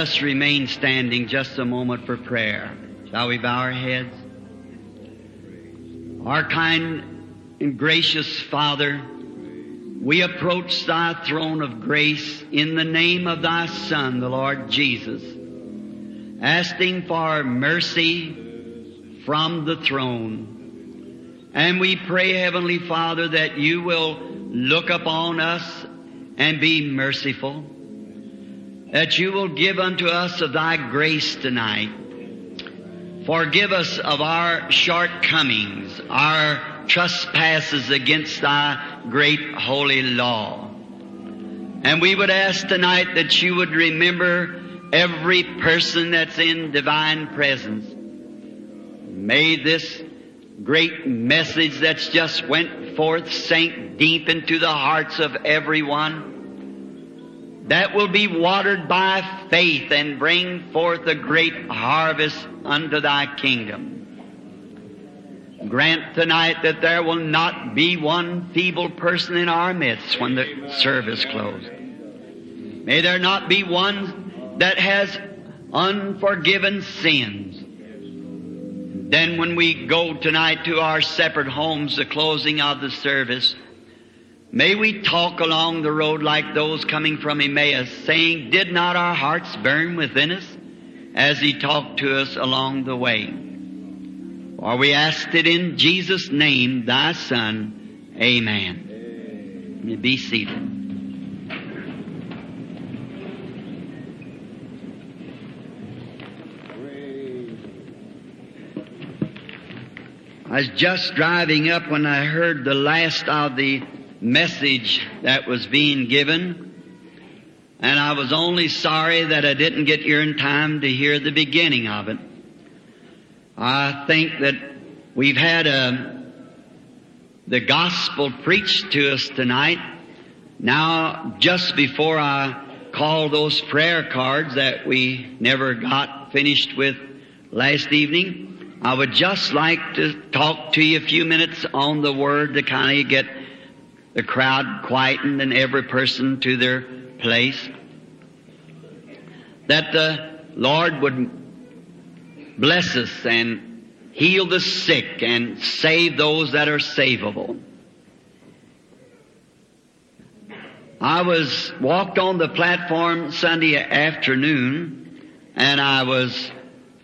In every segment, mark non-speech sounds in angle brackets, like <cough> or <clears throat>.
Us remain standing just a moment for prayer. Shall we bow our heads? Our kind and gracious Father, we approach thy throne of grace in the name of thy Son, the Lord Jesus, asking for mercy from the throne. And we pray, Heavenly Father, that you will look upon us and be merciful, that you will give unto us of thy grace tonight. Forgive us of our shortcomings, our trespasses against thy great holy law. And we would ask tonight that you would remember every person that's in divine presence. May this great message that's just went forth sink deep into the hearts of everyone that will be watered by faith and bring forth a great harvest unto thy kingdom. Grant tonight that there will not be one feeble person in our midst when the service closes. May there not be one that has unforgiven sins. Then when we go tonight to our separate homes, the closing of the service, May we talk along the road like those coming from Emmaus, saying, Did not our hearts burn within us as He talked to us along the way? For we asked it in Jesus' name, Thy Son. Amen. You be seated. I was just driving up when I heard the last of the message that was being given. And I was only sorry that I didn't get here in time to hear the beginning of it. I think that we've had a, the gospel preached to us tonight. Now, just before I call those prayer cards that we never got finished with last evening, I would just like to talk to you a few minutes on the word to kind of get the crowd quietened and every person to their place. That the Lord would bless us and heal the sick and save those that are savable. I was walked on the platform Sunday afternoon and I was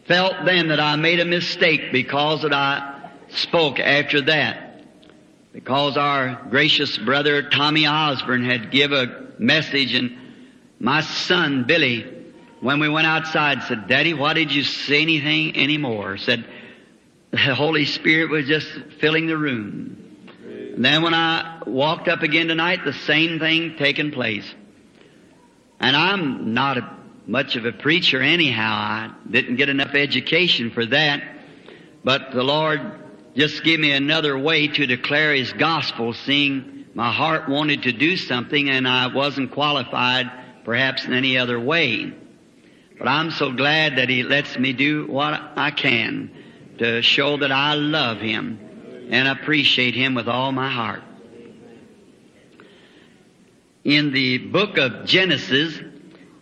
felt then that I made a mistake because that I spoke after that because our gracious brother Tommy Osborn had give a message and my son Billy, when we went outside, said, Daddy, why did you say anything anymore? Said, the Holy Spirit was just filling the room. And then when I walked up again tonight, the same thing taking place. And I'm not a, much of a preacher anyhow. I didn't get enough education for that. But the Lord just give me another way to declare His gospel, seeing my heart wanted to do something and I wasn't qualified perhaps in any other way. But I'm so glad that He lets me do what I can to show that I love Him and appreciate Him with all my heart. In the book of Genesis,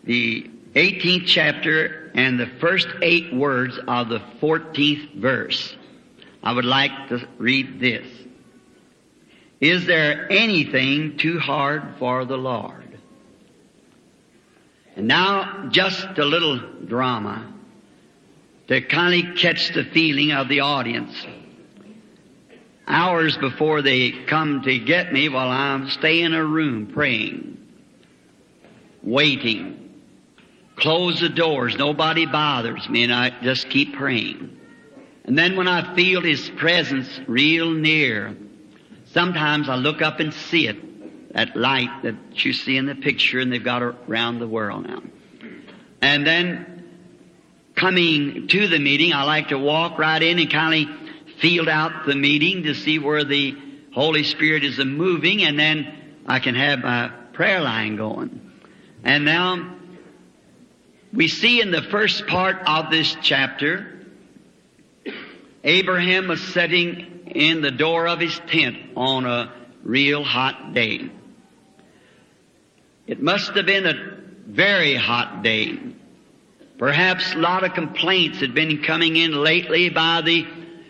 the 18th chapter and the first eight words of the 14th verse, I would like to read this. Is there anything too hard for the Lord? And now, just a little drama to kind of catch the feeling of the audience. Hours before they come to get me while I'm staying in a room praying, waiting, close the doors, nobody bothers me, and I just keep praying. And then when I feel His presence real near, sometimes I look up and see it, that light that you see in the picture and they've got around the world now. And then coming to the meeting, I like to walk right in and kind of feel out the meeting to see where the Holy Spirit is moving and then I can have my prayer line going. And now we see in the first part of this chapter Abraham was sitting in the door of his tent on a real hot day. It must have been a very hot day. Perhaps a lot of complaints had been coming in lately by the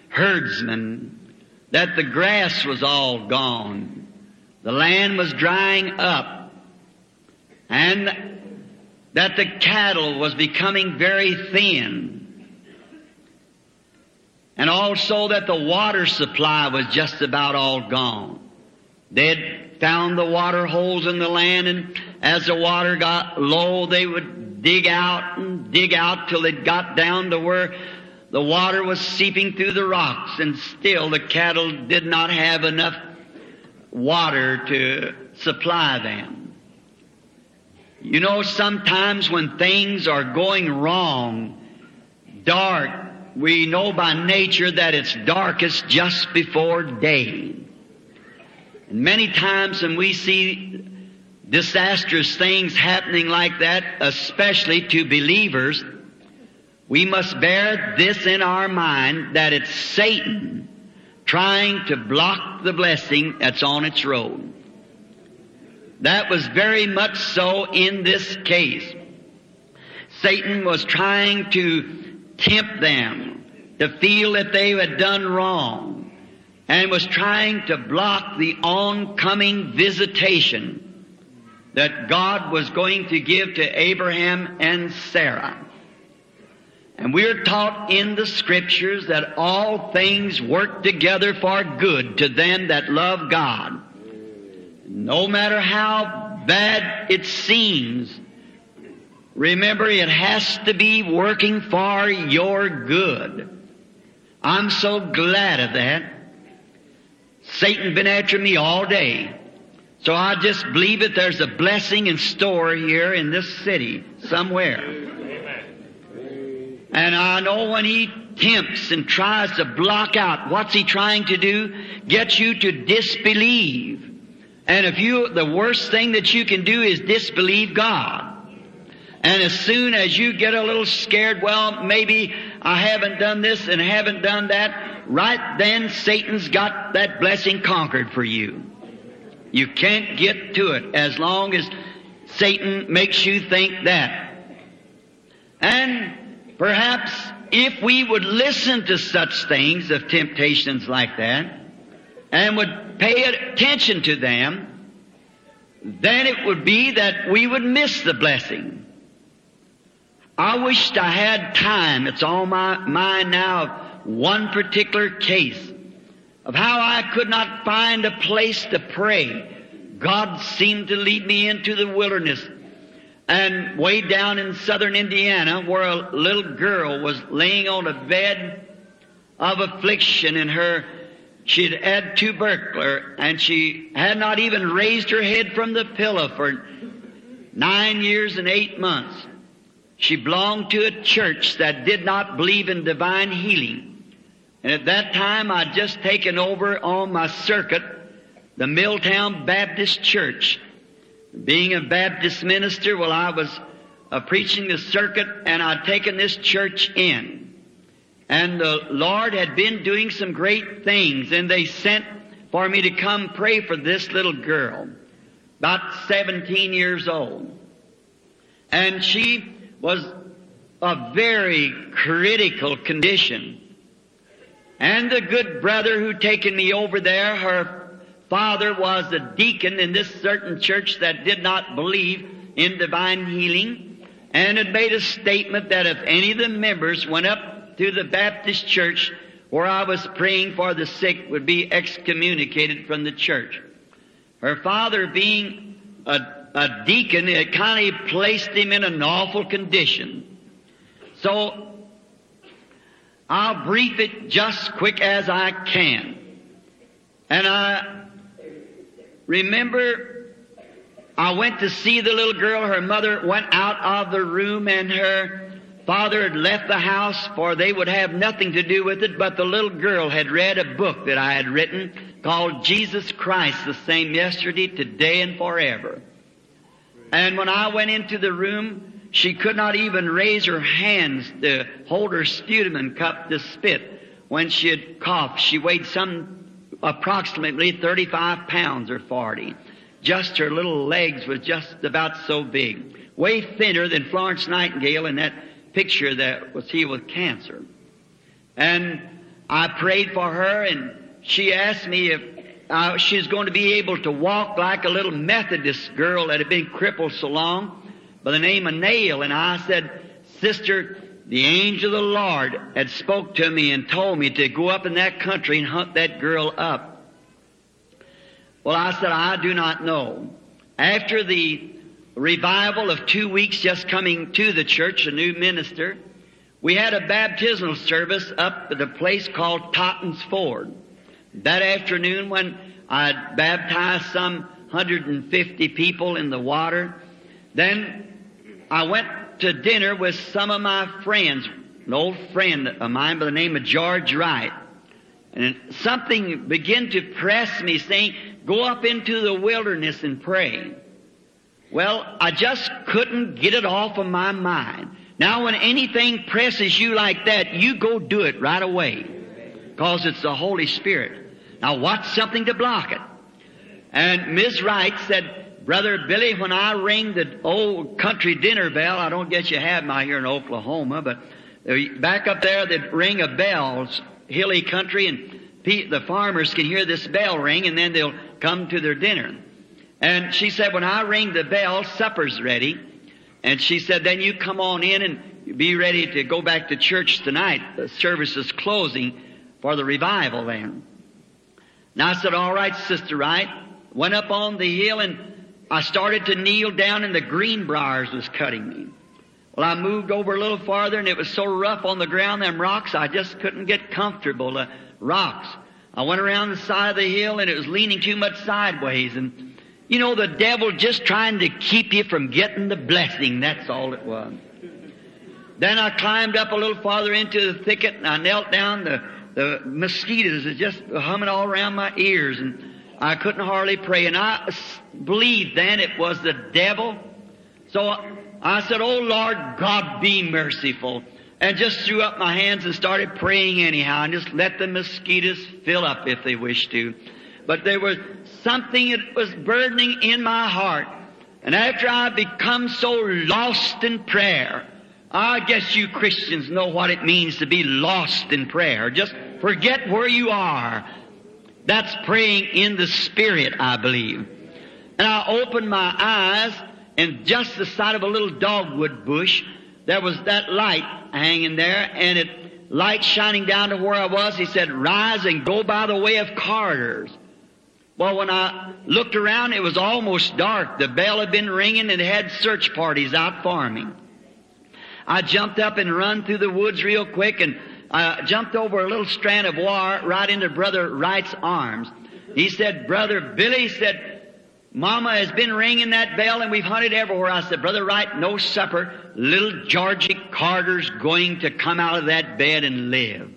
herdsmen that the grass was all gone. The land was drying up. And that the cattle was becoming very thin. And also that the water supply was just about all gone. They'd found the water holes in the land and as the water got low, they would dig out and dig out till it got down to where the water was seeping through the rocks and still the cattle did not have enough water to supply them. You know, sometimes when things are going wrong, dark, we know by nature that it's darkest just before day. And many times when we see disastrous things happening like that, especially to believers, we must bear this in our mind that it's Satan trying to block the blessing that's on its road. That was very much so in this case. Satan was trying to tempt them to feel that they had done wrong and was trying to block the oncoming visitation that God was going to give to Abraham and Sarah. And we're taught in the scriptures that all things work together for good to them that love God. No matter how bad it seems, remember it has to be working for your good. I'm so glad of that. Satan been after me all day. So I just believe that there's a blessing in store here in this city somewhere. And I know when he tempts and tries to block out, what's he trying to do? Get you to disbelieve. And if you, the worst thing that you can do is disbelieve God. And as soon as you get a little scared, well, maybe I haven't done this and haven't done that, right then Satan's got that blessing conquered for you. You can't get to it as long as Satan makes you think that. And Perhaps if we would listen to such things of temptations like that and would pay attention to them, then it would be that we would miss the blessing. I wished I had time. It's on my mind now of one particular case of how I could not find a place to pray. God seemed to lead me into the wilderness and way down in southern Indiana where a little girl was laying on a bed of affliction and her she'd had tubercular and she had not even raised her head from the pillow for nine years and eight months. She belonged to a church that did not believe in divine healing. And at that time I'd just taken over on my circuit the Milltown Baptist Church being a Baptist minister, well, I was uh, preaching the circuit and I'd taken this church in. And the Lord had been doing some great things and they sent for me to come pray for this little girl, about 17 years old. And she was a very critical condition. And the good brother who taken me over there, her father was a deacon in this certain church that did not believe in divine healing and had made a statement that if any of the members went up to the Baptist church where I was praying for the sick would be excommunicated from the church. Her father being a, a deacon, it kind of placed him in an awful condition. So, I'll brief it just quick as I can. And I Remember, I went to see the little girl. Her mother went out of the room and her father had left the house for they would have nothing to do with it, but the little girl had read a book that I had written called Jesus Christ, the same yesterday, today, and forever. And when I went into the room, she could not even raise her hands to hold her sputum cup to spit. When she had coughed, she weighed some approximately 35 pounds or 40. Just her little legs was just about so big. Way thinner than Florence Nightingale in that picture that was healed with cancer. And I prayed for her and she asked me if uh, she's going to be able to walk like a little Methodist girl that had been crippled so long by the name of Nail. And I said, Sister, the angel of the Lord had spoke to me and told me to go up in that country and hunt that girl up. Well, I said, I do not know. After the revival of two weeks just coming to the church, a new minister, we had a baptismal service up at a place called Totten's Ford. That afternoon when I baptized some 150 people in the water, then I went to dinner with some of my friends, an old friend of mine by the name of George Wright. And something began to press me saying, go up into the wilderness and pray. Well, I just couldn't get it off of my mind. Now when anything presses you like that, you go do it right away. Cause it's the Holy Spirit. Now watch something to block it. And Ms. Wright said, Brother Billy, when I ring the old country dinner bell, I don't guess you have my here in Oklahoma, but uh, back up there they'd ring a bell, hilly country, and the farmers can hear this bell ring and then they'll come to their dinner. And she said, when I ring the bell, supper's ready. And she said, then you come on in and be ready to go back to church tonight. The service is closing for the revival then. Now I said, all right, Sister Wright. Went up on the hill and I started to kneel down and the greenbriers was cutting me. Well, I moved over a little farther and it was so rough on the ground, them rocks, I just couldn't get comfortable. The rocks. I went around the side of the hill and it was leaning too much sideways and you know, the devil just trying to keep you from getting the blessing. That's all it was. Then I climbed up a little farther into the thicket and I knelt down. The, the mosquitoes are just humming all around my ears and I couldn't hardly pray. And I believed then it was the devil. So I said, Oh Lord God, be merciful. And just threw up my hands and started praying anyhow and just let the mosquitoes fill up if they wish to. But there was something that was burdening in my heart. And after I become so lost in prayer, I guess you Christians know what it means to be lost in prayer. Just forget where you are. That's praying in the Spirit, I believe. And I opened my eyes, and just the side of a little dogwood bush, there was that light hanging there, and it light shining down to where I was. He said, "Rise and go by the way of Carter's." Well, when I looked around, it was almost dark. The bell had been ringing and they had search parties out farming. I jumped up and run through the woods real quick and I uh, jumped over a little strand of wire right into Brother Wright's arms. He said, Brother Billy said, Mama has been ringing that bell and we've hunted everywhere. I said, Brother Wright, no supper. Little Georgie Carter's going to come out of that bed and live.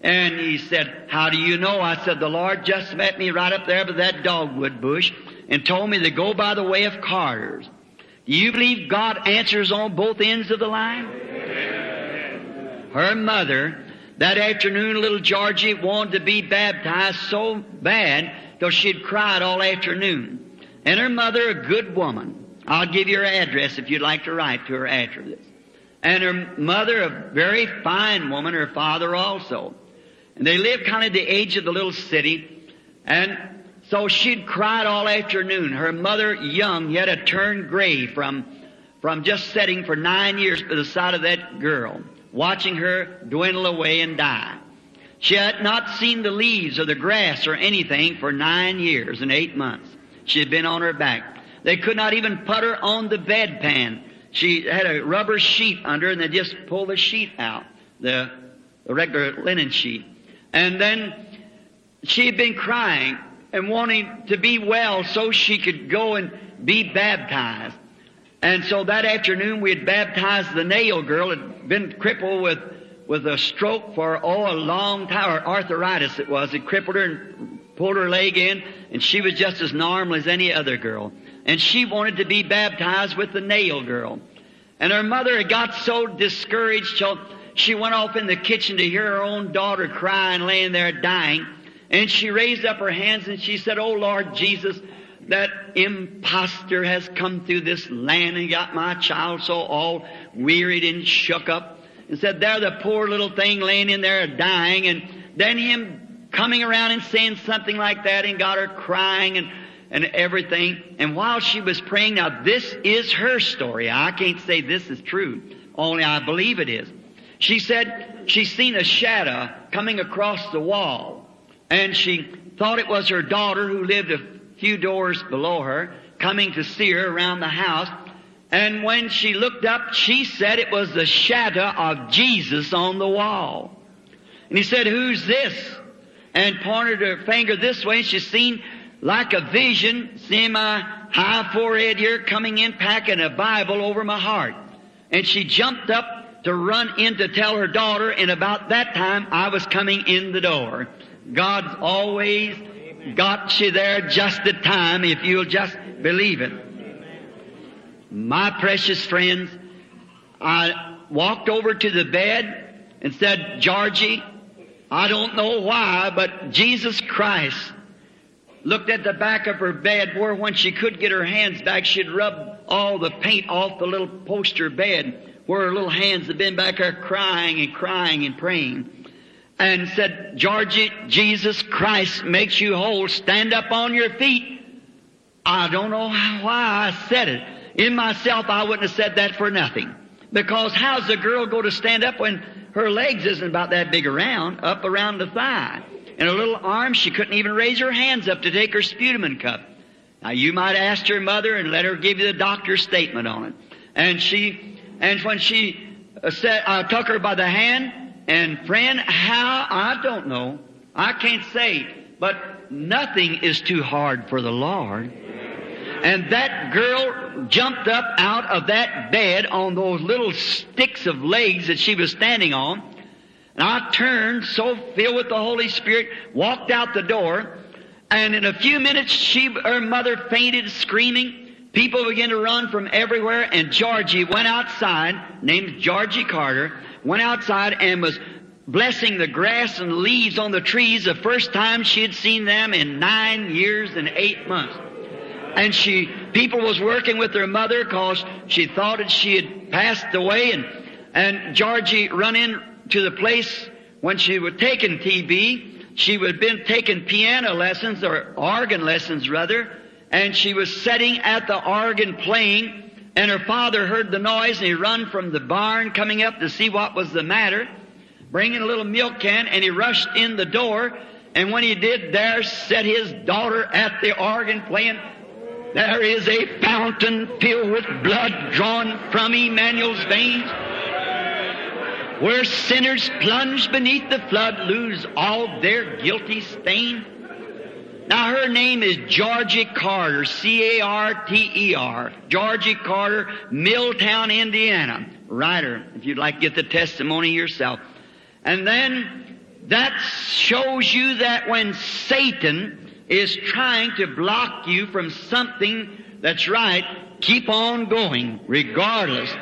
And he said, How do you know? I said, The Lord just met me right up there by that dogwood bush and told me to go by the way of Carter's. Do you believe God answers on both ends of the line? Her mother, that afternoon, little Georgie wanted to be baptized so bad till she'd cried all afternoon. And her mother, a good woman. I'll give you her address if you'd like to write to her after this. And her mother, a very fine woman, her father also. And they lived kind of the edge of the little city. And so she'd cried all afternoon. Her mother, young, yet had turned gray from, from just sitting for nine years by the side of that girl, watching her dwindle away and die. She had not seen the leaves or the grass or anything for nine years and eight months. She had been on her back. They could not even put her on the bedpan. She had a rubber sheet under and they just pulled the sheet out, the, the regular linen sheet. And then she had been crying and wanting to be well so she could go and be baptized. And so that afternoon we had baptized the nail girl, had been crippled with, with a stroke for, oh, a long time, or arthritis it was. It crippled her and pulled her leg in, and she was just as normal as any other girl. And she wanted to be baptized with the nail girl. And her mother had got so discouraged till she went off in the kitchen to hear her own daughter crying, laying there dying. And she raised up her hands and she said, Oh Lord Jesus, that impostor has come through this land and got my child so all wearied and shook up and said, there the poor little thing laying in there dying and then him coming around and saying something like that and got her crying and, and everything. And while she was praying, now this is her story. I can't say this is true, only I believe it is. She said she seen a shadow coming across the wall and she thought it was her daughter who lived a few doors below her coming to see her around the house. And when she looked up, she said it was the shadow of Jesus on the wall. And he said, who's this? And pointed her finger this way. She seen like a vision, seeing my high forehead here coming in packing a Bible over my heart. And she jumped up to run in to tell her daughter and about that time I was coming in the door. God's always got you there just at time if you'll just believe it. My precious friends, I walked over to the bed and said, Georgie, I don't know why, but Jesus Christ looked at the back of her bed where when she could get her hands back, she'd rub all the paint off the little poster bed where her little hands had been back there crying and crying and praying and said, Georgie, Jesus Christ makes you whole. Stand up on your feet. I don't know why I said it. In myself, I wouldn't have said that for nothing. Because how's a girl go to stand up when her legs isn't about that big around, up around the thigh? And her little arms, she couldn't even raise her hands up to take her sputum cup. Now you might ask your mother and let her give you the doctor's statement on it. And she, and when she uh, said, I took her by the hand, and friend, how? I don't know. I can't say. But nothing is too hard for the Lord. And that girl jumped up out of that bed on those little sticks of legs that she was standing on. And I turned so filled with the Holy Spirit, walked out the door, and in a few minutes she, her mother fainted screaming. People began to run from everywhere, and Georgie went outside, named Georgie Carter, went outside and was blessing the grass and leaves on the trees the first time she had seen them in nine years and eight months. And she, people was working with her mother because she thought that she had passed away and, and Georgie run in to the place when she was taking TB. She had been taking piano lessons or organ lessons rather, and she was sitting at the organ playing and her father heard the noise and he run from the barn coming up to see what was the matter, bringing a little milk can and he rushed in the door and when he did, there sat his daughter at the organ playing. There is a fountain filled with blood drawn from Emmanuel's veins where sinners plunged beneath the flood lose all their guilty stain. Now her name is Georgie Carter, C-A-R-T-E-R. Georgie Carter, Milltown, Indiana. Writer, if you'd like to get the testimony yourself. And then that shows you that when Satan is trying to block you from something that's right, keep on going, regardless.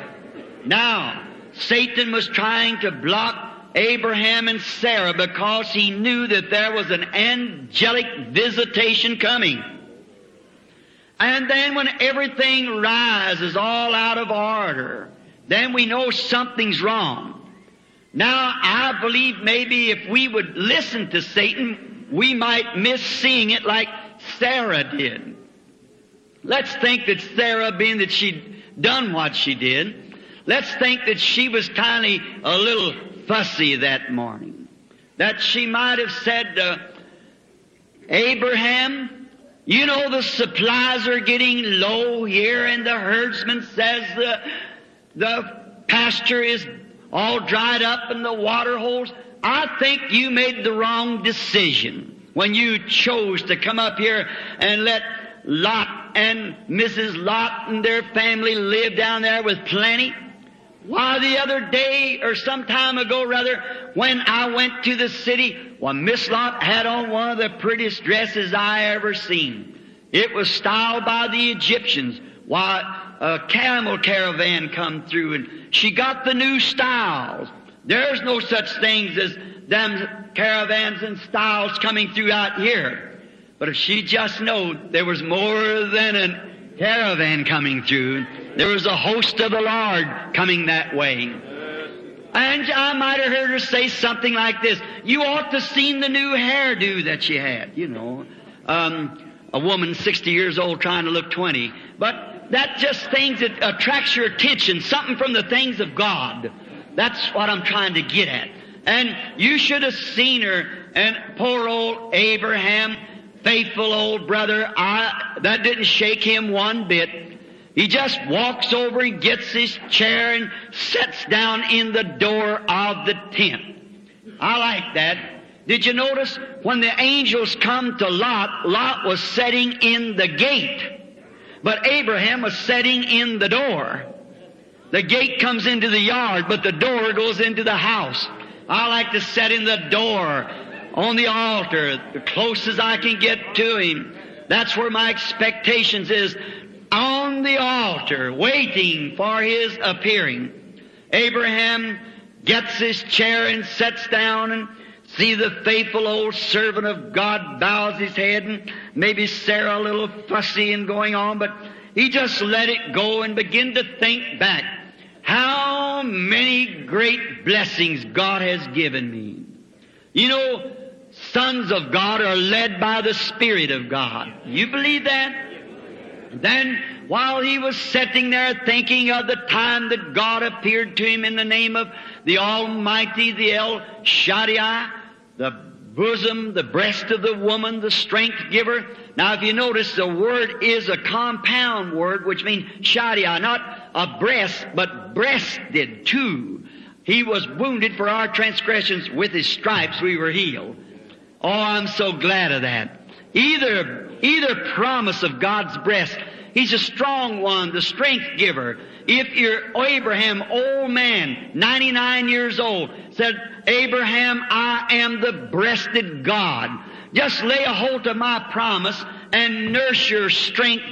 Now, Satan was trying to block Abraham and Sarah because he knew that there was an angelic visitation coming. And then when everything rises all out of order, then we know something's wrong. Now, I believe maybe if we would listen to Satan, we might miss seeing it like Sarah did. Let's think that Sarah, being that she'd done what she did, let's think that she was kind of a little fussy that morning. That she might have said to Abraham, you know the supplies are getting low here and the herdsman says the, the pasture is all dried up and the water holes. I think you made the wrong decision when you chose to come up here and let Lot and Mrs. Lot and their family live down there with plenty. Why, the other day, or some time ago rather, when I went to the city, well, Miss Lot had on one of the prettiest dresses I ever seen. It was styled by the Egyptians. Why, a camel caravan come through and she got the new styles. There's no such things as them caravans and styles coming through out here. But if she just knowed there was more than a caravan coming through, there was a host of the Lord coming that way. And I might have heard her say something like this. You ought to seen the new hairdo that she had, you know. Um, a woman 60 years old trying to look 20. But that just things that attracts your attention, something from the things of God. That's what I'm trying to get at. And you should have seen her and poor old Abraham, faithful old brother, I, that didn't shake him one bit. He just walks over and gets his chair and sits down in the door of the tent. I like that. Did you notice when the angels come to Lot, Lot was sitting in the gate, but Abraham was sitting in the door. The gate comes into the yard, but the door goes into the house. I like to sit in the door on the altar, the closest I can get to him. That's where my expectations is on the altar, waiting for his appearing. Abraham gets his chair and sits down and see the faithful old servant of God bows his head and maybe Sarah a little fussy and going on, but he just let it go and begin to think back. How many great blessings God has given me. You know, sons of God are led by the Spirit of God. You believe that? Then, while he was sitting there thinking of the time that God appeared to him in the name of the Almighty, the El Shaddai, the bosom, the breast of the woman, the strength giver. Now, if you notice, the word is a compound word, which means Shaddai, not a breast, but breasted too. He was wounded for our transgressions. With his stripes we were healed. Oh, I'm so glad of that. Either, either promise of God's breast. He's a strong one, the strength giver. If you're Abraham, old man, 99 years old, said, Abraham, I am the breasted God. Just lay a hold of my promise and nurse your strength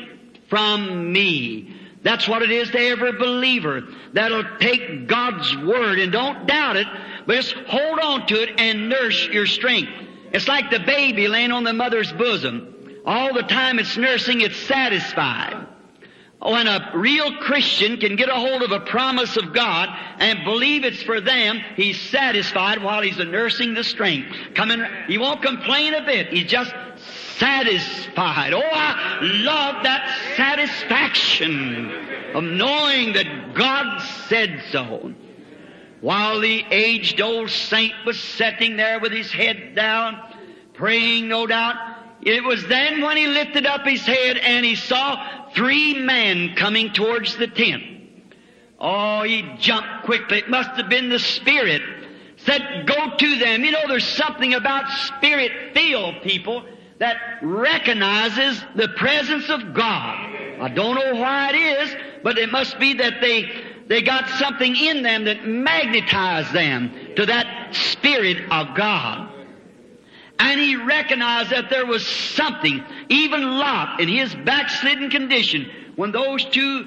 from me. That's what it is to every believer. That'll take God's word and don't doubt it, but just hold on to it and nurse your strength. It's like the baby laying on the mother's bosom. All the time it's nursing, it's satisfied. When a real Christian can get a hold of a promise of God and believe it's for them, he's satisfied while he's nursing the strength. Coming, he won't complain a bit. He's just satisfied. Oh, I love that satisfaction of knowing that God said so. While the aged old saint was sitting there with his head down, praying no doubt, it was then when he lifted up his head and he saw three men coming towards the tent. Oh, he jumped quickly. It must have been the Spirit. Said, go to them. You know, there's something about Spirit-filled people that recognizes the presence of God. I don't know why it is, but it must be that they, they got something in them that magnetized them to that Spirit of God. And he recognized that there was something, even Lot in his backslidden condition, when those two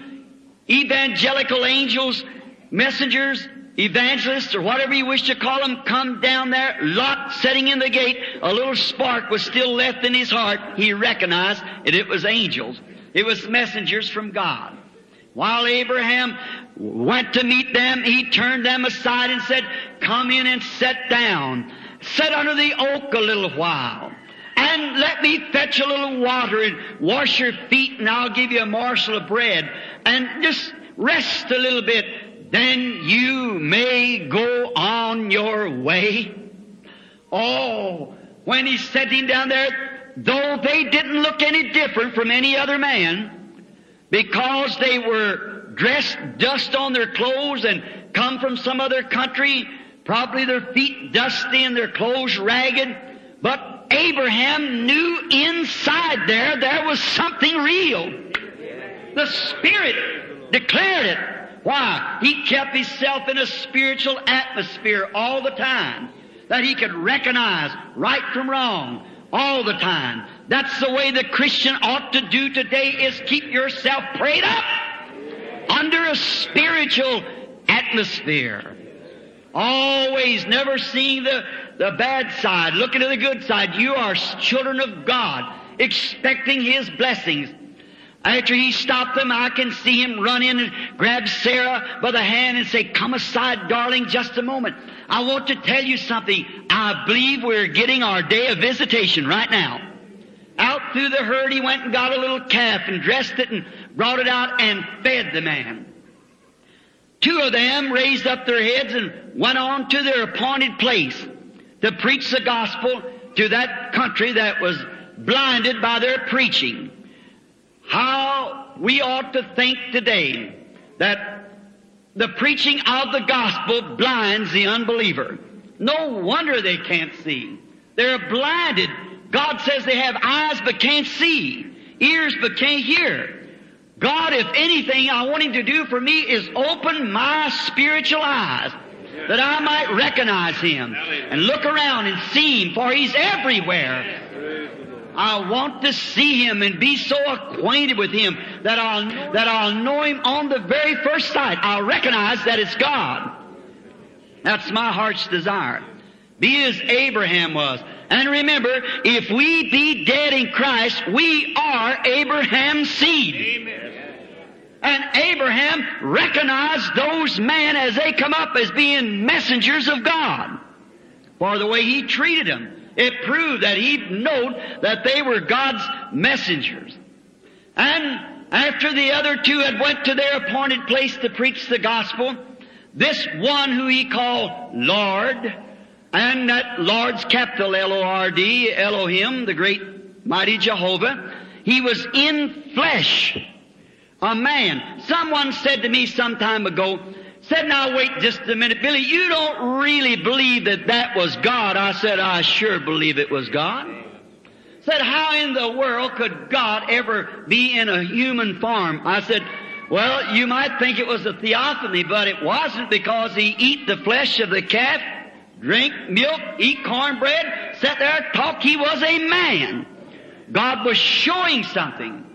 evangelical angels, messengers, evangelists, or whatever you wish to call them, come down there, Lot sitting in the gate, a little spark was still left in his heart. He recognized that it was angels. It was messengers from God. While Abraham went to meet them, he turned them aside and said, come in and sit down. Sit under the oak a little while. And let me fetch a little water and wash your feet and I'll give you a morsel of bread. And just rest a little bit. Then you may go on your way. Oh, when he's sitting down there, though they didn't look any different from any other man, because they were dressed dust on their clothes and come from some other country, probably their feet dusty and their clothes ragged, but Abraham knew inside there there was something real. The Spirit declared it. Why? He kept himself in a spiritual atmosphere all the time that he could recognize right from wrong all the time. That's the way the Christian ought to do today is keep yourself prayed up under a spiritual atmosphere. Always never seeing the, the bad side, looking at the good side. You are children of God. expecting his blessings. After he stopped them, I can see him run in and grab Sarah by the hand and say, Come aside, darling, just a moment. I want to tell you something. I believe we're getting our day of visitation right now. Out through the herd, he went and got a little calf and dressed it and brought it out and fed the man. Two of them raised up their heads and went on to their appointed place to preach the gospel to that country that was blinded by their preaching. How we ought to think today that the preaching of the gospel blinds the unbeliever. No wonder they can't see. They're blinded. God says they have eyes but can't see, ears but can't hear. God, if anything I want Him to do for me is open my spiritual eyes that I might recognize Him and look around and see Him, for He's everywhere. I want to see Him and be so acquainted with Him that I'll, that I'll know Him on the very first sight. I'll recognize that it's God. That's my heart's desire. Be as Abraham was. And remember, if we be dead in Christ, we are Abraham's seed. Amen. And Abraham recognized those men as they come up as being messengers of God. For the way he treated them. It proved that he knew that they were God's messengers. And after the other two had went to their appointed place to preach the gospel, this one who he called Lord, and that Lord's capital L-O-R-D, Elohim, the great mighty Jehovah, he was in flesh. A man. Someone said to me some time ago, said, now wait just a minute, Billy, you don't really believe that that was God. I said, I sure believe it was God. Said, how in the world could God ever be in a human form? I said, well, you might think it was a theophany, but it wasn't because he eat the flesh of the calf, drink milk, eat cornbread, sat there, talk. He was a man. God was showing something.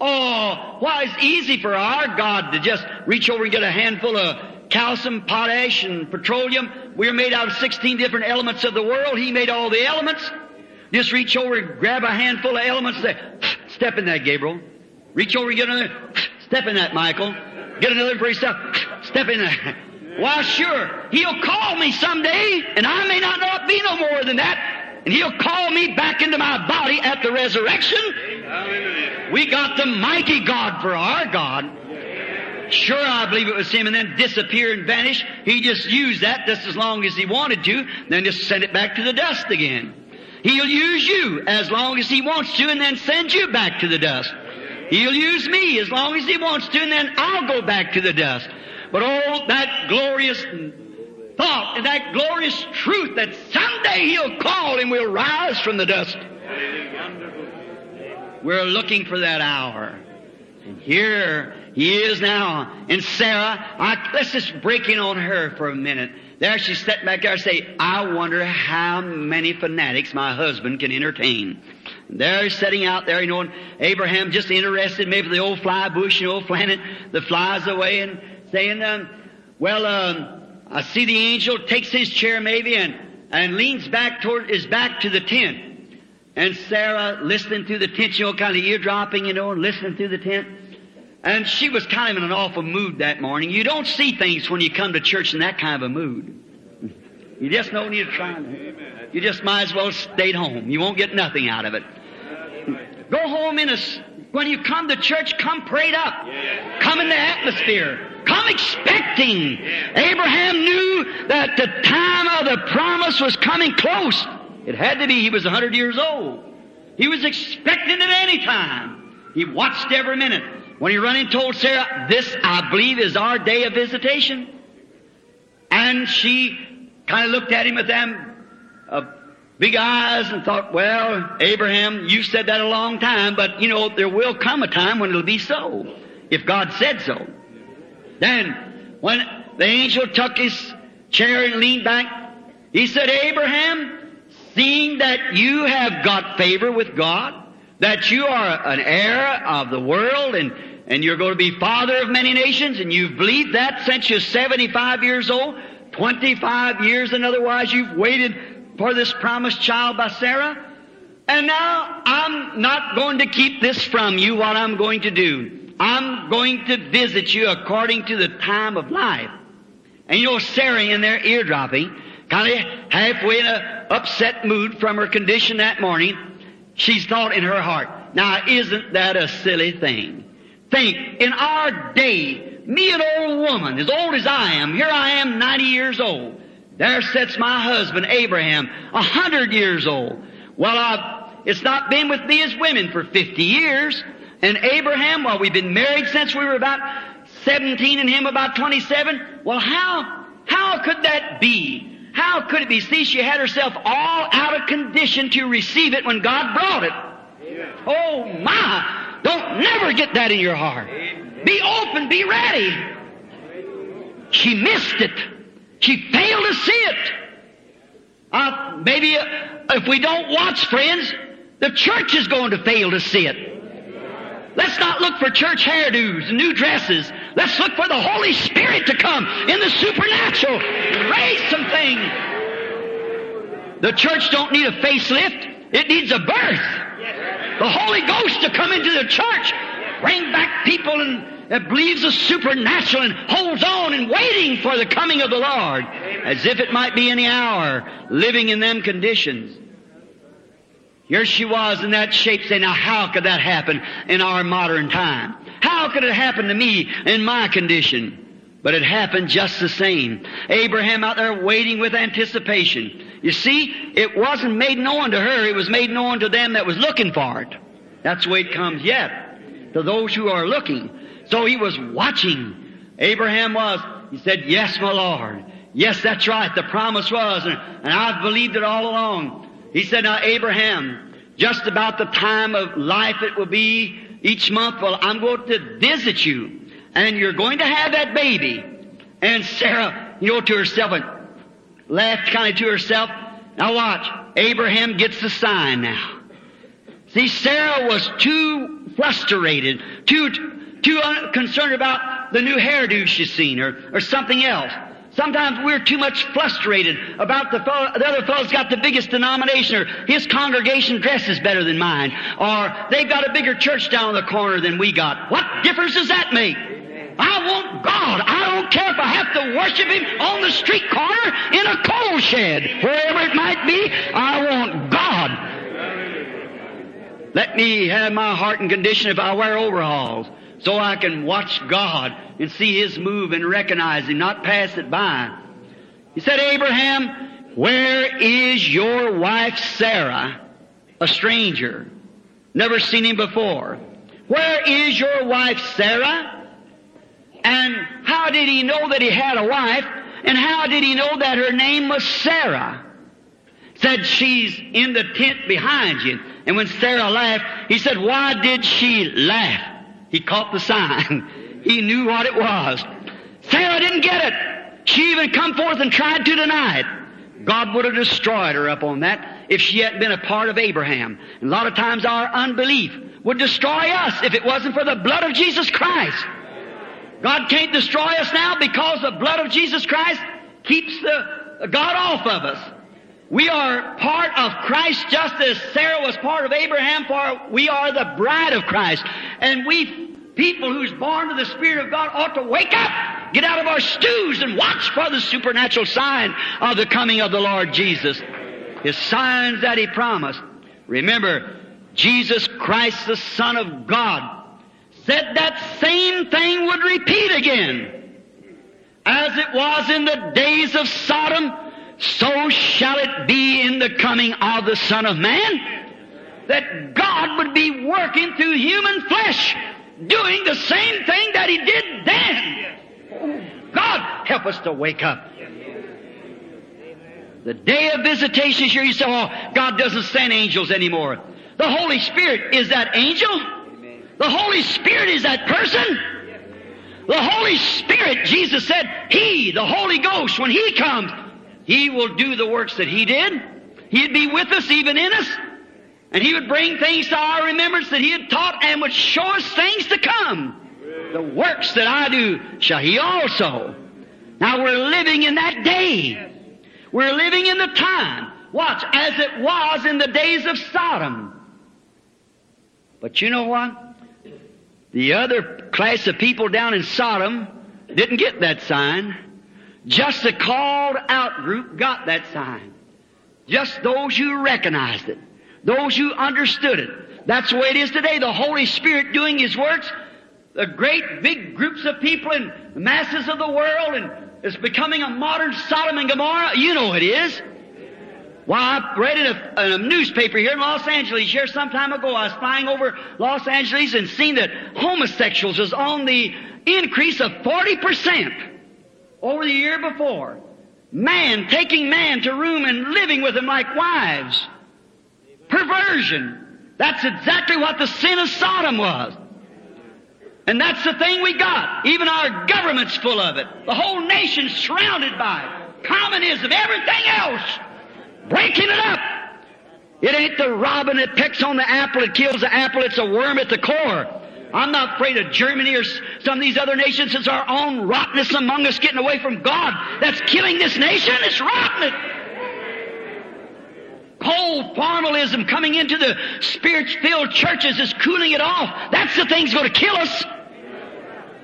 Oh, why it's easy for our God to just reach over and get a handful of calcium, potash, and petroleum. We're made out of 16 different elements of the world. He made all the elements. Just reach over and grab a handful of elements. Say, <sniffs> step in that, Gabriel. Reach over and get another. <sniffs> Step in that, Michael. Get another for yourself. <sniffs> Step in that. Why, sure. He'll call me someday, and I may not, not be no more than that. And he'll call me back into my body at the resurrection. Hallelujah. We got the mighty God for our God. Sure, I believe it was him, and then disappear and vanish. He just used that just as long as he wanted to, then just send it back to the dust again. He'll use you as long as he wants to, and then send you back to the dust. He'll use me as long as he wants to, and then I'll go back to the dust. But oh, that glorious thought and that glorious truth that someday he'll call and we'll rise from the dust. We're looking for that hour. And here he is now. And Sarah, I, let's just break in on her for a minute. There she's sitting back there and say, I wonder how many fanatics my husband can entertain. And there sitting out there, you know, and Abraham just interested maybe the old fly bush, you know, <laughs> flying the flies away and saying, um, well, um, I see the angel takes his chair maybe and, and leans back toward his back to the tent. And Sarah listening through the tent, you know, kind of eardropping, you know, and listening through the tent. And she was kind of in an awful mood that morning. You don't see things when you come to church in that kind of a mood. You just don't need to try. You just might as well stay at home. You won't get nothing out of it. Go home in a, when you come to church, come prayed up. Come in the atmosphere. Come expecting. Abraham knew that the time of the promise was coming close. It had to be. He was a hundred years old. He was expecting it any time. He watched every minute. When he run and told Sarah, this, I believe, is our day of visitation. And she kind of looked at him with them uh, big eyes and thought, well, Abraham, you said that a long time, but you know, there will come a time when it'll be so. If God said so. Then, when the angel took his chair and leaned back, he said, Abraham, seeing that you have got favor with God, that you are an heir of the world and, and you're going to be father of many nations and you've believed that since you're 75 years old, 25 years and otherwise you've waited for this promised child by Sarah. And now I'm not going to keep this from you, what I'm going to do. I'm going to visit you according to the time of life. And you know, Sarah in there eardropping, kind of halfway in a upset mood from her condition that morning, she's thought in her heart, now isn't that a silly thing? Think, in our day, me an old woman, as old as I am, here I am 90 years old. There sits my husband, Abraham, a hundred years old. Well, I've, it's not been with me as women for 50 years. And Abraham, well, we've been married since we were about 17 and him about 27. Well, how, how could that be? How could it be? See, she had herself all out of condition to receive it when God brought it. Oh my! Don't never get that in your heart. Be open, be ready. She missed it. She failed to see it. Uh, maybe uh, if we don't watch, friends, the church is going to fail to see it. Let's not look for church hairdos and new dresses. Let's look for the Holy Spirit to come in the supernatural raise some things. The church don't need a facelift. It needs a birth. The Holy Ghost to come into the church, bring back people and that believes the supernatural and holds on and waiting for the coming of the Lord as if it might be any hour, living in them conditions. Here she was in that shape saying, now how could that happen in our modern time? How could it happen to me in my condition? But it happened just the same. Abraham out there waiting with anticipation. You see, it wasn't made known to her, it was made known to them that was looking for it. That's the way it comes yet. To those who are looking. So he was watching. Abraham was. He said, Yes, my Lord. Yes, that's right. The promise was, and, and I've believed it all along. He said, Now, Abraham, just about the time of life it will be each month, well, I'm going to visit you, and you're going to have that baby. And Sarah, you know, to herself, and laughed kind of to herself. Now watch. Abraham gets the sign now. See, Sarah was too frustrated, too, too concerned about the new hairdo she's seen or, or something else. Sometimes we're too much frustrated about the fellow, the other fellow's got the biggest denomination or his congregation dresses better than mine or they've got a bigger church down the corner than we got. What difference does that make? I want God. I don't care if I have to worship Him on the street corner, in a coal shed, wherever it might be. I want God. Let me have my heart and condition if I wear overalls, so I can watch God and see His move and recognize Him, not pass it by. He said, Abraham, where is your wife Sarah? A stranger. Never seen him before. Where is your wife Sarah? And how did he know that he had a wife? And how did he know that her name was Sarah? Said she's in the tent behind you. And when Sarah laughed, he said, why did she laugh? He caught the sign. he knew what it was. Sarah didn't get it. She even come forth and tried to deny it. God would have destroyed her up on that if she hadn't been a part of Abraham. And a lot of times our unbelief would destroy us if it wasn't for the blood of Jesus Christ. God can't destroy us now because the blood of Jesus Christ keeps the God off of us. We are part of Christ just as Sarah was part of Abraham, for we are the bride of Christ. And we people who's born of the Spirit of God ought to wake up, get out of our stews and watch for the supernatural sign of the coming of the Lord Jesus. His signs that He promised. Remember, Jesus Christ, the Son of God, said that same thing would repeat again. As it was in the days of Sodom, so shall it be in the coming of the Son of Man. That God would be working through human flesh, doing the same thing that He did then. God, help us to wake up. The day of visitation is here. You say, oh, God doesn't send angels anymore. The Holy Spirit is that angel. The Holy Spirit is that person. The Holy Spirit, Jesus said, He, the Holy Ghost, when He comes, He will do the works that He did. He'd be with us, even in us. And He would bring things to our remembrance that He had taught and would show us things to come. The works that I do shall He also. Now we're living in that day. We're living in the time Watch, as it was in the days of Sodom. But you know what? The other class of people down in Sodom didn't get that sign. Just the called out group got that sign. Just those who recognized it. Those who understood it. That's the way it is today. The Holy Spirit doing His works. The great big groups of people and masses of the world and it's becoming a modern Sodom and Gomorrah. You know it is. Well, I read in a, in a, newspaper here in Los Angeles here some time ago. I was flying over Los Angeles and seen that homosexuals was on the increase of 40% over the year before. Man taking man to room and living with him like wives. Perversion. That's exactly what the sin of Sodom was. And that's the thing we got. Even our government's full of it. The whole nation's surrounded by it. Communism, everything else breaking it up. It ain't the robin that pecks on the apple it kills the apple, it's a worm at the core. I'm not afraid of Germany or some of these other nations. It's our own rottenness among us getting away from God that's killing this nation. It's rotten. Cold formalism coming into the spirit-filled churches is cooling it off. That's the thing's going to kill us.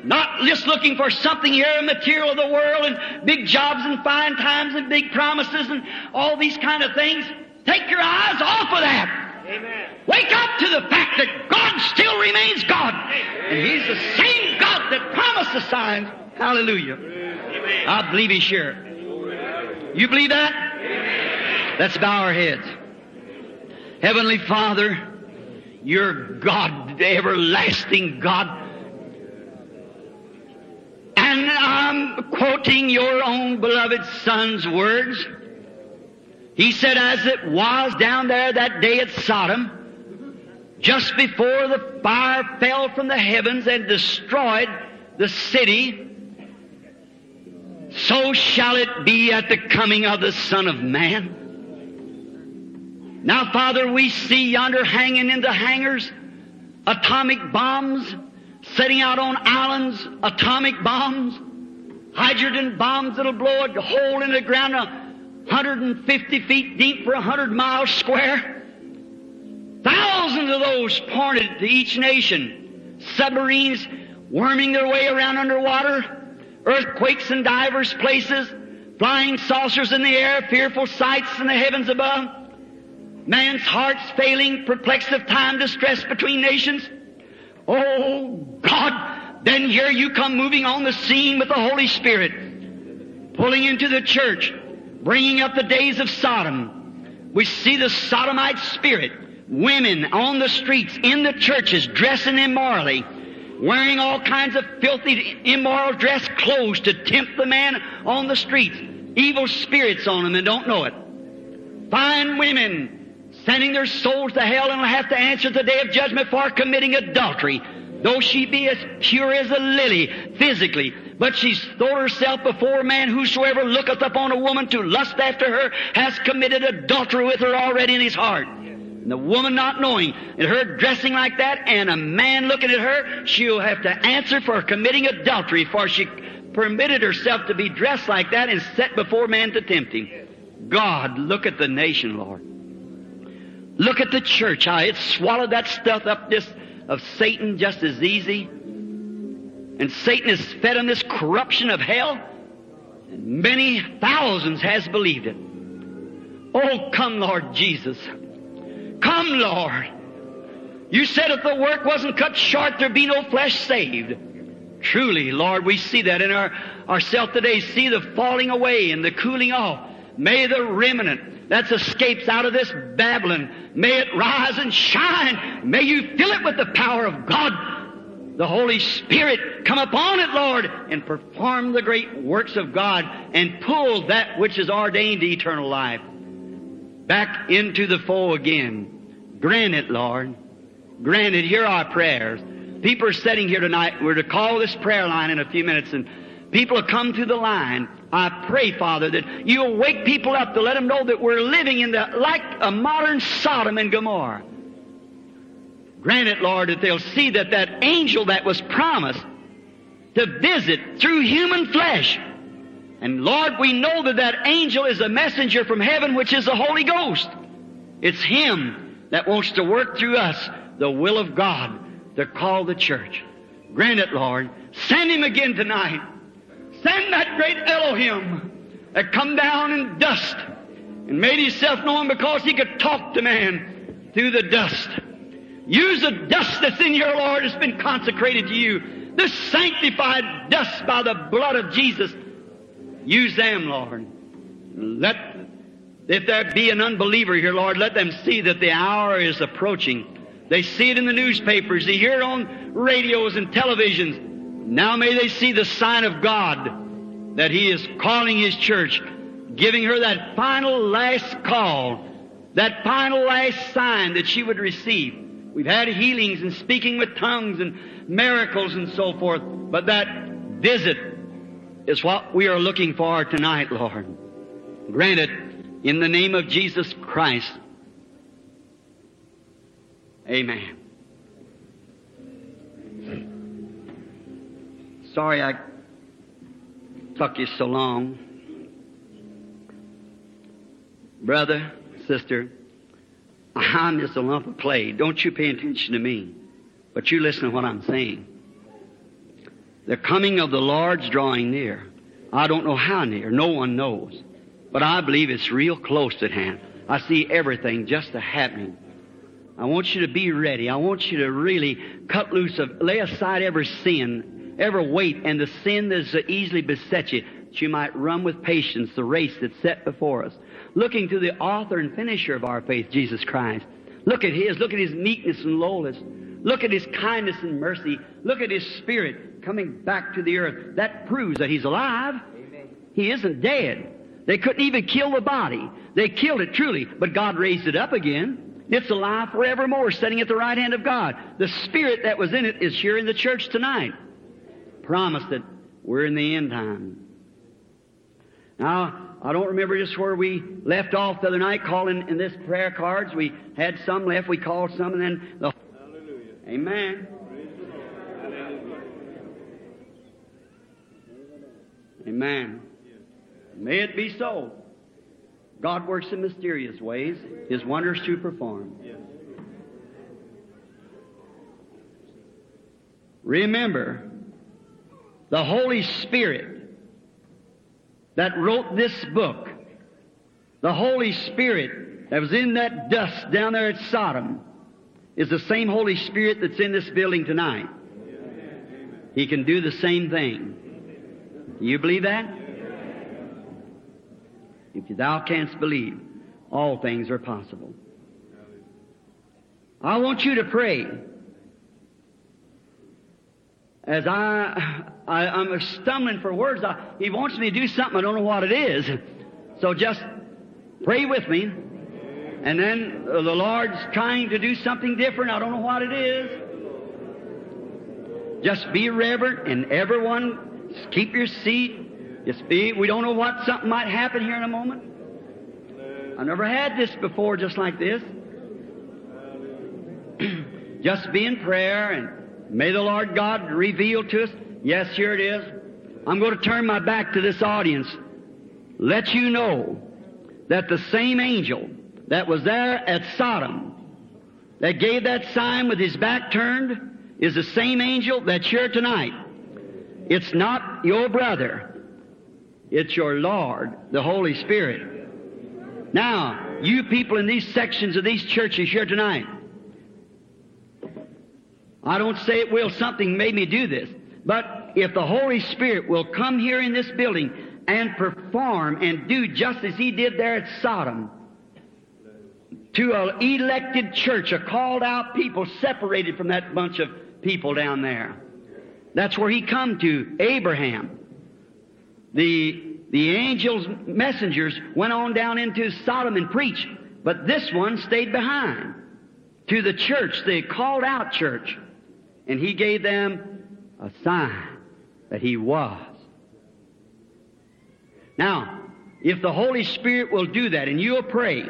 Not just looking for something here, material of the world and big jobs and fine times and big promises and all these kind of things. Take your eyes off of that. Amen. Wake up to the fact that God still remains God. And He's the same God that promised the signs. Hallelujah. Amen. I believe He's here. You believe that? Amen. Let's bow our heads. Heavenly Father, you're God, the everlasting God. And I'm quoting your own beloved Son's words. He said, as it was down there that day at Sodom, just before the fire fell from the heavens and destroyed the city, so shall it be at the coming of the Son of Man. Now, Father, we see yonder hanging in the hangars atomic bombs, setting out on islands, atomic bombs, hydrogen bombs that'll blow a hole in the ground 150 feet deep for 100 miles square. Thousands of those pointed to each nation. Submarines worming their way around underwater. Earthquakes in divers places. Flying saucers in the air. Fearful sights in the heavens above. Man's hearts failing. Perplexed of time, distress between nations. Oh God! Then here you come moving on the scene with the Holy Spirit. Pulling into the church bringing up the days of Sodom. We see the sodomite spirit. Women on the streets, in the churches, dressing immorally, wearing all kinds of filthy, immoral dress clothes to tempt the man on the streets. Evil spirits on them and don't know it. Fine women sending their souls to hell and will have to answer the day of judgment for committing adultery. Though she be as pure as a lily physically, but she's thrown herself before man whosoever looketh upon a woman to lust after her has committed adultery with her already in his heart. And the woman not knowing, and her dressing like that, and a man looking at her, she'll have to answer for committing adultery, for she permitted herself to be dressed like that and set before man to tempt him. God, look at the nation, Lord. Look at the church, how it swallowed that stuff up just of Satan just as easy. And Satan is fed on this corruption of hell. And many thousands has believed it. Oh, come, Lord Jesus. Come, Lord. You said if the work wasn't cut short, there'd be no flesh saved. Truly, Lord, we see that in our ourselves today. See the falling away and the cooling off. May the remnant that escapes out of this Babylon, may it rise and shine. May you fill it with the power of God the Holy Spirit come upon it, Lord, and perform the great works of God and pull that which is ordained to eternal life back into the fold again. Grant it, Lord. Grant it. Hear our prayers. People are sitting here tonight. We're to call this prayer line in a few minutes, and people have come through the line. I pray, Father, that you'll wake people up to let them know that we're living in the like a modern Sodom and Gomorrah. Grant it, Lord, that they'll see that that angel that was promised to visit through human flesh And Lord, we know that that angel is a messenger from heaven, which is the Holy Ghost. It's Him that wants to work through us the will of God to call the church. Grant it, Lord. Send Him again tonight. Send that great Elohim that come down in dust and made Himself known because He could talk to man through the dust. Use the dust that's in your Lord that's been consecrated to you. The sanctified dust by the blood of Jesus. Use them, Lord. Let, if there be an unbeliever here, Lord, let them see that the hour is approaching. They see it in the newspapers. They hear it on radios and televisions. Now may they see the sign of God that He is calling His church, giving her that final last call, that final last sign that she would receive. We've had healings and speaking with tongues and miracles and so forth, but that visit is what we are looking for tonight, Lord. Grant it in the name of Jesus Christ. Amen. Sorry I took you so long. Brother, sister, I'm just a lump of clay. Don't you pay attention to me, but you listen to what I'm saying. The coming of the Lord's drawing near. I don't know how near. No one knows. But I believe it's real close at hand. I see everything just a happening. I want you to be ready. I want you to really cut loose of, lay aside every sin, every weight, and the sin that's easily beset you, that you might run with patience the race that's set before us. Looking to the author and finisher of our faith, Jesus Christ. Look at His, look at His meekness and lowliness. Look at His kindness and mercy. Look at His Spirit coming back to the earth. That proves that He's alive. Amen. He isn't dead. They couldn't even kill the body. They killed it truly, but God raised it up again. It's alive forevermore, sitting at the right hand of God. The Spirit that was in it is here in the church tonight. Promise that we're in the end time. Now, I don't remember just where we left off the other night calling in this prayer cards. We had some left, we called some, and then the. Hallelujah. Amen. Praise the Lord. Hallelujah. Amen. May it be so. God works in mysterious ways, His wonders to perform. Yes. Remember, the Holy Spirit that wrote this book, the Holy Spirit that was in that dust down there at Sodom, is the same Holy Spirit that's in this building tonight. He can do the same thing. You believe that? If thou canst believe, all things are possible. I want you to pray. As I, I I'm stumbling for words, I, he wants me to do something. I don't know what it is. So just pray with me. And then the Lord's trying to do something different. I don't know what it is. Just be reverent and everyone keep your seat. Just be, we don't know what something might happen here in a moment. I never had this before just like this. <clears throat> just be in prayer and may the Lord God reveal to us. Yes, here it is. I'm going to turn my back to this audience. Let you know that the same angel that was there at Sodom, that gave that sign with his back turned, is the same angel that's here tonight. It's not your brother. It's your Lord, the Holy Spirit. Now, you people in these sections of these churches here tonight, I don't say it will, something made me do this. But if the Holy Spirit will come here in this building and perform and do just as He did there at Sodom, to an elected church, a called out people separated from that bunch of people down there. That's where he come to, Abraham. The, the angels, messengers went on down into Sodom and preached, but this one stayed behind to the church, the called out church. And he gave them a sign that he was. Now, if the Holy Spirit will do that and you'll pray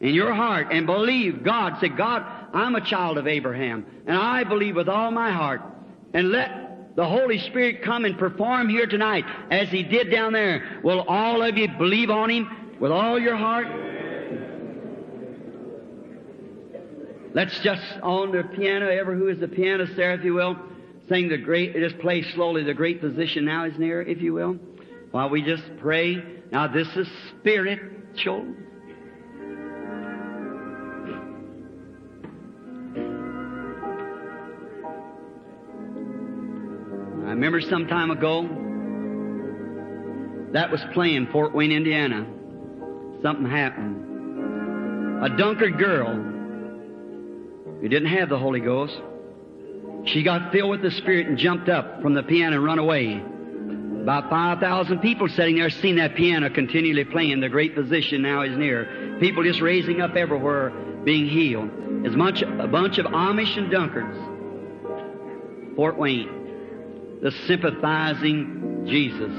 in your heart and believe God, say, God, I'm a child of Abraham and I believe with all my heart and let the Holy Spirit come and perform here tonight as He did down there. Will all of you believe on Him with all your heart? Let's just on the piano, ever who is the pianist there, if you will, sing the great, just play slowly, the great physician now is near, if you will, while we just pray. Now this is spiritual. I remember some time ago, that was playing Fort Wayne, Indiana. Something happened. A Dunkard girl who didn't have the Holy Ghost, she got filled with the Spirit and jumped up from the piano and run away. About 5,000 people sitting there seeing that piano continually playing. The great physician now is near. People just raising up everywhere being healed. As much a bunch of Amish and Dunkards. Fort Wayne. The sympathizing Jesus.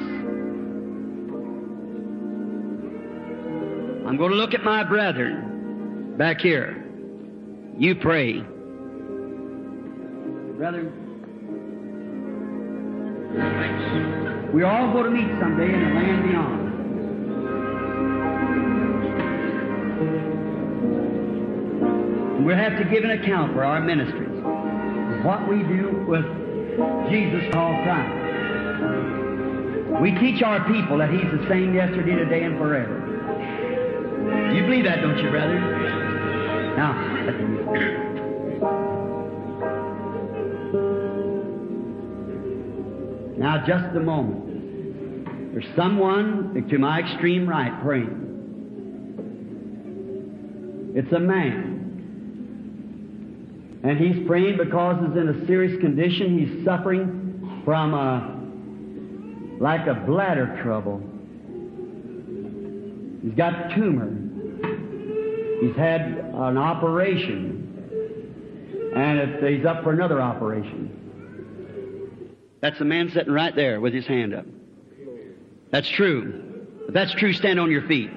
I'm going to look at my brethren back here. You pray. Brother, we're all going to meet someday in the land beyond. And we'll have to give an account for our ministries. What we do with Jesus called Christ. We teach our people that He's the same yesterday, today, and forever. You believe that, don't you, brother? Now, now just a moment. There's someone to my extreme right praying. It's a man. And he's praying because he's in a serious condition. He's suffering from a, like a bladder trouble. He's got tumor. He's had an operation. And he's up for another operation. That's the man sitting right there with his hand up. That's true. If that's true, stand on your feet.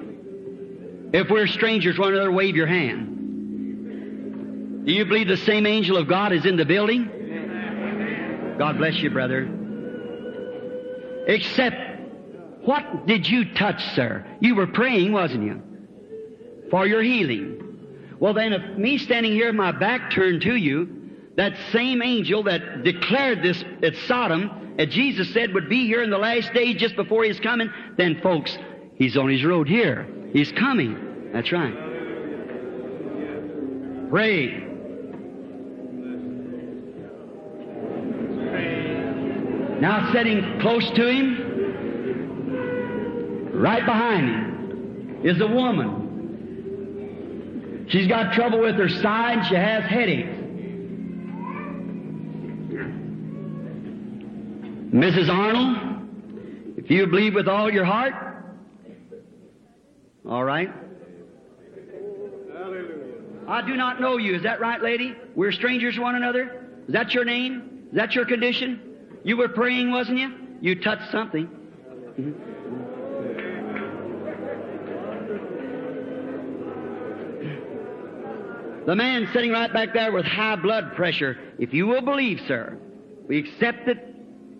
If we're strangers, one another, wave your hand. Do you believe the same angel of God is in the building? God bless you, brother. Except, what did you touch, sir? You were praying, wasn't you? For your healing. Well, then, if me standing here my back turned to you, that same angel that declared this at Sodom, that Jesus said would be here in the last days just before He's coming, then, folks, He's on His road here. He's coming. That's right. Pray. Now sitting close to him, right behind him, is a woman. She's got trouble with her side. She has headaches. Mrs. Arnold, if you believe with all your heart, all right. I do not know you. Is that right, lady? We're strangers to one another. Is that your name? Is that your condition? You were praying, wasn't you? You touched something. Mm-hmm. The man sitting right back there with high blood pressure, if you will believe, sir, we accept it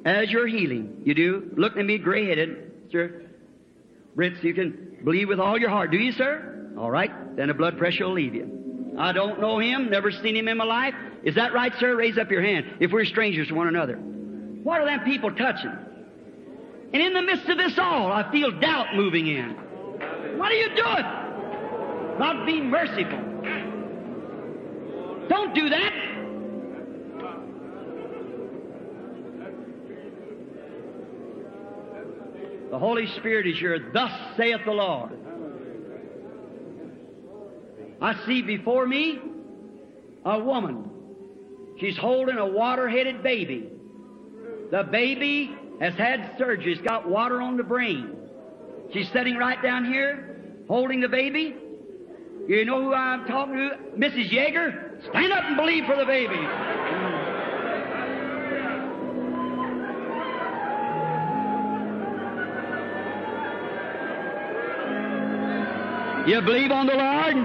as your healing. You do? Look at me gray headed, sir. Brits, you can believe with all your heart. Do you, sir? All right. Then the blood pressure will leave you. I don't know him, never seen him in my life. Is that right, sir? Raise up your hand if we're strangers to one another. What are them people touching? And in the midst of this all, I feel doubt moving in. What are you doing? God be merciful. Don't do that. The Holy Spirit is here. Thus saith the Lord. I see before me a woman. She's holding a water-headed baby. The baby has had surgery. It's got water on the brain. She's sitting right down here, holding the baby. You know who I'm talking to? Mrs. Yeager. Stand up and believe for the baby. You believe on the Lord?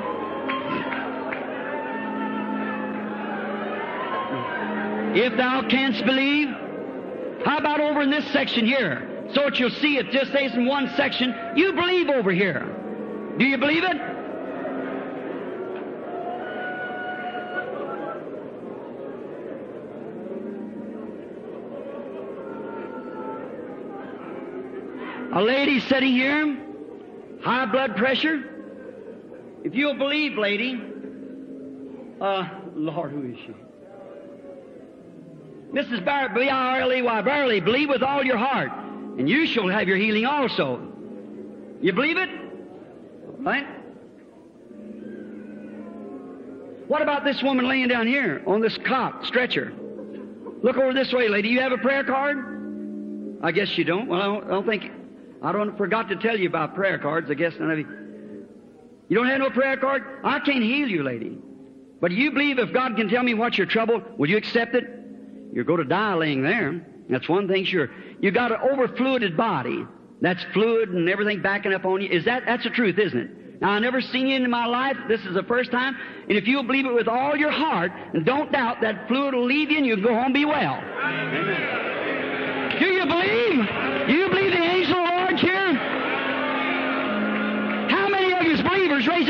If thou canst believe, How about over in this section here? So that you'll see it just stays in one section. You believe over here. Do you believe it? A lady sitting here, high blood pressure. If you'll believe, lady, uh, Lord, who is she? Mrs. Barrett, B-R-L-E-Y, barely believe with all your heart, and you shall have your healing also. You believe it? Right? What about this woman laying down here on this cot, stretcher? Look over this way, lady. You have a prayer card? I guess you don't. Well, I don't, I don't think. I don't forgot to tell you about prayer cards. I guess none of you. You don't have no prayer card? I can't heal you, lady. But do you believe if God can tell me what's your trouble, will you accept it? You're going to die laying there. That's one thing sure. You got an overfluided body. That's fluid and everything backing up on you. Is that that's the truth, isn't it? Now I never seen you in my life. This is the first time. And if you'll believe it with all your heart and don't doubt that fluid will leave you and you'll go home and be well. Amen. You? Do you believe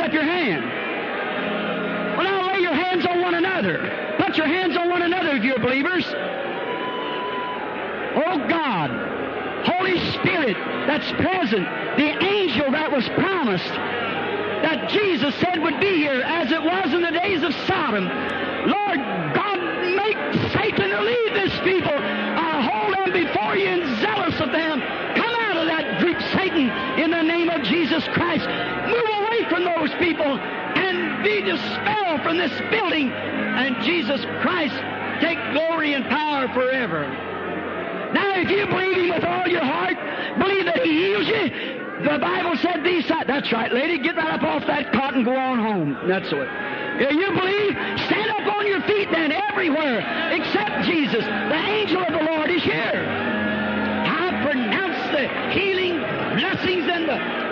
up your hand? Well, now lay your hands on one another. Put your hands on one another if you're believers. Oh God, Holy Spirit that's present, the angel that was promised, that Jesus said would be here as it was in the days of Sodom. Lord God, make Satan leave this people. I hold them before you and zealous of them. Come out of that group, Satan, in the name of Jesus Christ. Those people and be dispelled from this building. And Jesus Christ take glory and power forever. Now, if you believe Him with all your heart, believe that He heals you, the Bible said these. That's right, lady. Get right up off that cot and go on home. That's it. If you believe, stand up on your feet then everywhere except Jesus. The angel of the Lord is here. I pronounce the healing blessings and the